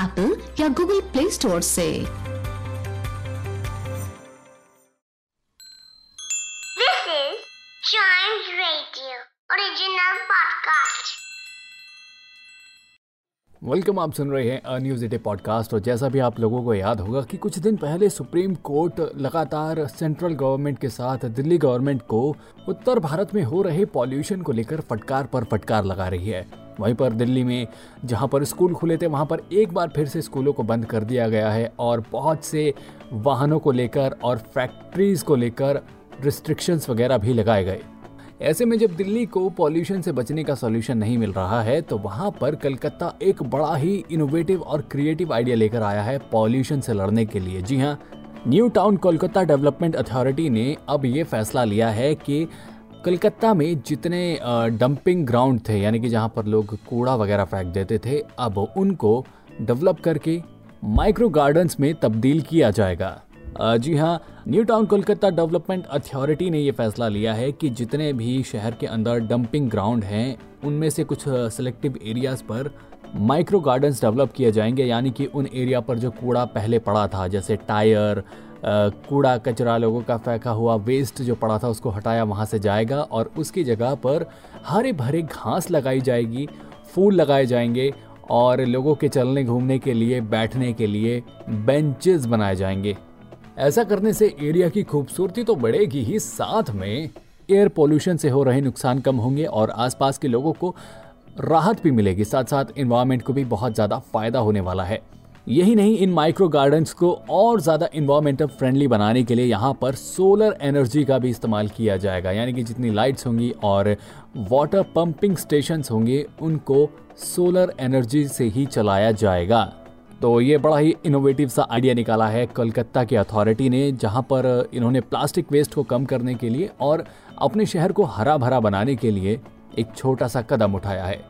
Apple या Google play store से। This is Chimes Radio, original podcast. Welcome आप सुन रहे हैं अ न्यूज़ डे पॉडकास्ट और जैसा भी आप लोगों को याद होगा कि कुछ दिन पहले सुप्रीम कोर्ट लगातार सेंट्रल गवर्नमेंट के साथ दिल्ली गवर्नमेंट को उत्तर भारत में हो रहे पॉल्यूशन को लेकर फटकार पर फटकार लगा रही है। वहीं पर दिल्ली में, जहाँ पर स्कूल खुले थे, वहाँ पर एक बार फिर से स्कूलों को बंद कर दिया गया है और बहुत से वाहनों को लेकर और फैक्ट्रीज को लेकर रिस्ट्रिक्शंस वगैरह भी लगाए गए। ऐसे में जब दिल्ली को पॉल्यूशन से बचने का सॉल्यूशन नहीं मिल रहा है तो वहाँ पर कलकत्ता एक बड़ा ही इनोवेटिव और क्रिएटिव आइडिया लेकर आया है पॉल्यूशन से लड़ने के लिए। जी हाँ New Town Kolkata development authority ने अब ये फैसला लिया है कि कलकत्ता में जितने डंपिंग ग्राउंड थे, यानी कि जहाँ पर लोग कूड़ा वगैरह फेंक देते थे, अब उनको डेवलप करके माइक्रो गार्डन्स में तब्दील किया जाएगा। जी हाँ New Town Kolkata development authority ने ये फैसला लिया है कि जितने भी शहर के अंदर डंपिंग ग्राउंड हैं, उनमें से कुछ सेलेक्टिव एरियाज़ पर माइक्रो गार्डन्स डेवलप किए जाएँगे, यानी कि उन एरिया पर जो कूड़ा पहले पड़ा था, जैसे टायर कूड़ा कचरा लोगों का फेंका हुआ वेस्ट जो पड़ा था उसको हटाया वहाँ से जाएगा और उसकी जगह पर हरे भरे घास लगाई जाएगी, फूल लगाए जाएँगे और लोगों के चलने घूमने के लिए, बैठने के लिए बेंचेस बनाए जाएँगे। ऐसा करने से एरिया की खूबसूरती तो बढ़ेगी ही, साथ में एयर पोल्यूशन से हो रहे नुकसान कम होंगे और आसपास के लोगों को राहत भी मिलेगी। साथ साथ इन्वायरमेंट को भी बहुत ज़्यादा फ़ायदा होने वाला है। यही नहीं, इन माइक्रो गार्डन्स को और ज़्यादा इन्वायरमेंटल फ्रेंडली बनाने के लिए यहाँ पर सोलर एनर्जी का भी इस्तेमाल किया जाएगा। यानी कि जितनी लाइट्स होंगी और वाटर पंपिंग स्टेशंस होंगे, उनको सोलर एनर्जी से ही चलाया जाएगा। तो ये बड़ा ही इनोवेटिव सा आइडिया निकाला है कोलकाता की अथॉरिटी ने, जहाँ पर इन्होंने प्लास्टिक वेस्ट को कम करने के लिए और अपने शहर को हरा भरा बनाने के लिए एक छोटा सा कदम उठाया है।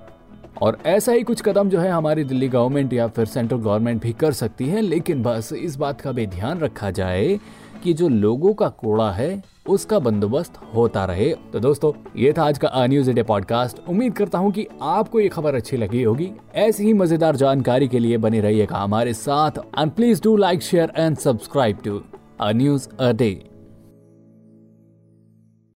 और ऐसा ही कुछ कदम जो है हमारी दिल्ली गवर्नमेंट या फिर सेंट्रल गवर्नमेंट भी कर सकती है, लेकिन बस इस बात का भी ध्यान रखा जाए कि जो लोगों का कूड़ा है, उसका बंदोबस्त होता रहे। तो दोस्तों, ये था आज का न्यूज़ डे पॉडकास्ट। उम्मीद करता हूँ कि आपको ये खबर अच्छी लगी होगी। ऐसी ही मज़ेदार जानकारी के लिए बने रहिएगा हमारे साथ। And please do like share and subscribe to a news a day